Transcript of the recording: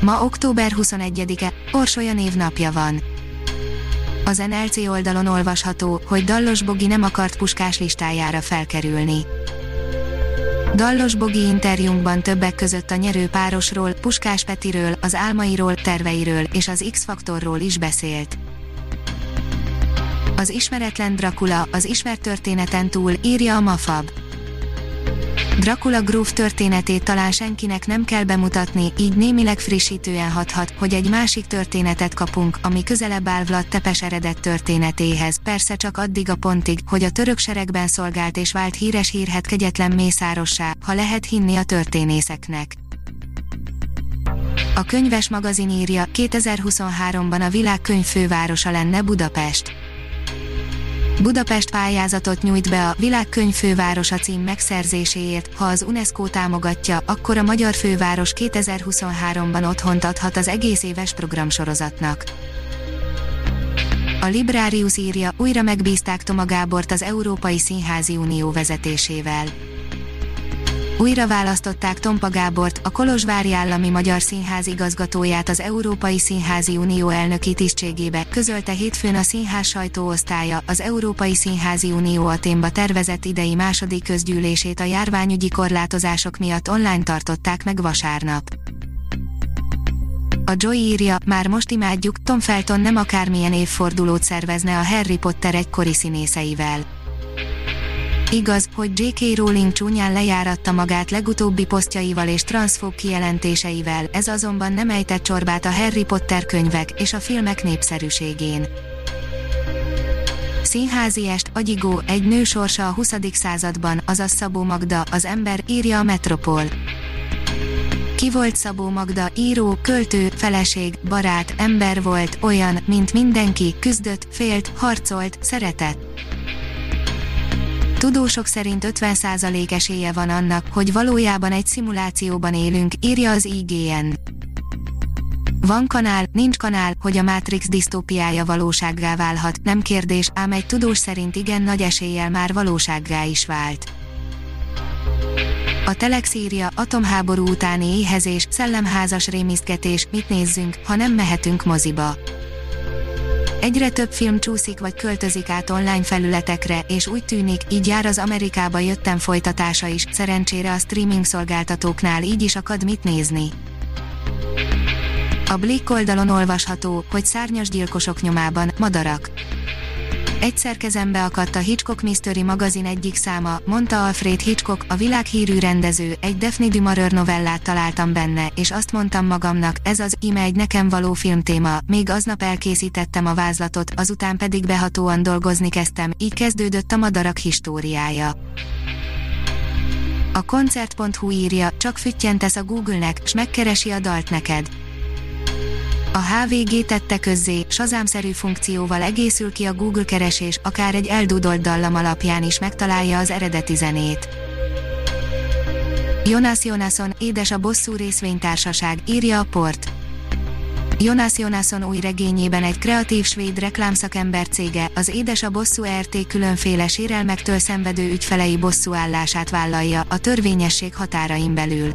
Ma október 21-e, Orsolya névnapja van. Az NLC oldalon olvasható, hogy Dallos Bogi nem akart puskás listájára felkerülni. Dallos Bogi interjúnkban többek között a nyerő párosról, Puskás Petiről, az álmairól, terveiről és az X-faktorról is beszélt. Az ismeretlen Dracula, az ismert történeten túl, írja a Mafab. Dracula Groove történetét talán senkinek nem kell bemutatni, így némileg frissítően hathat, hogy egy másik történetet kapunk, ami közelebb áll Vlad Tepes eredet történetéhez, persze csak addig a pontig, hogy a török seregben szolgált és vált híres hírhet kegyetlen mészárossá, ha lehet hinni a történészeknek. A könyves magazin írja, 2023-ban a világ könyv fővárosa lenne Budapest. Budapest pályázatot nyújt be a Világkönyv fővárosa cím megszerzéséért, ha az UNESCO támogatja, akkor a Magyar Főváros 2023-ban otthont adhat az egész éves programsorozatnak. A Librarius írja, újra megbízták Toma Gábort az Európai Színházi Unió vezetésével újra választották Tompa Gábort, a Kolozsvári Állami Magyar Színház igazgatóját az Európai Színházi Unió elnöki tisztségébe, közölte hétfőn a színház sajtóosztálya, az Európai Színházi Unió Aténba tervezett idei második közgyűlését a járványügyi korlátozások miatt online tartották meg vasárnap. A Joy írja, már most imádjuk, Tom Felton nem akármilyen évfordulót szervezne a Harry Potter egykori színészeivel Igaz, hogy J.K. Rowling csúnyán lejáratta magát legutóbbi posztjaival és transzfób kijelentéseivel, ez azonban nem ejtett csorbát a Harry Potter könyvek és a filmek népszerűségén. Színházi est, agyigó, egy nő sorsa a 20. században, azaz Szabó Magda, az ember, írja a Metropol. Ki volt Szabó Magda, író, költő, feleség, barát, ember volt, olyan, mint mindenki, küzdött, félt, harcolt, szeretett Tudósok szerint 50% esélye van annak, hogy valójában egy szimulációban élünk, írja az IGN. Van kanál, nincs kanál, hogy a Matrix disztópiája valósággá válhat, nem kérdés, ám egy tudós szerint igen nagy eséllyel már valósággá is vált. A Telex írja, atomháború utáni éhezés, szellemházas rémisztgetés, mit nézzünk, ha nem mehetünk moziba. Egyre több film csúszik vagy költözik át online felületekre, és úgy tűnik, így jár az Amerikába jöttem folytatása is, szerencsére a streaming szolgáltatóknál így is akad mit nézni. A Blick oldalon olvasható, hogy szárnyas gyilkosok nyomában, madarak. Egyszer kezembe akadt a Hitchcock Mystery magazin egyik száma, mondta Alfred Hitchcock, a világhírű rendező, egy Daphne du Maurier novellát találtam benne, és azt mondtam magamnak, ez az, ime egy nekem való filmtéma, még aznap elkészítettem a vázlatot, azután pedig behatóan dolgozni kezdtem, így kezdődött a madarak históriája. A koncert.hu írja, csak füttyentesz a Google-nek, s megkeresi a dalt neked a HVG tette közzé, sazámszerű funkcióval egészül ki a Google keresés, akár egy eldudolt dallam alapján is megtalálja az eredeti zenét. Jonas Jonasson, édes a bosszú részvénytársaság, írja a port. Jonas Jonasson új regényében egy kreatív svéd reklámszakember cége, az Édes a bosszú RT különféle sérelmektől szenvedő ügyfelei bosszú állását vállalja, a törvényesség határain belül.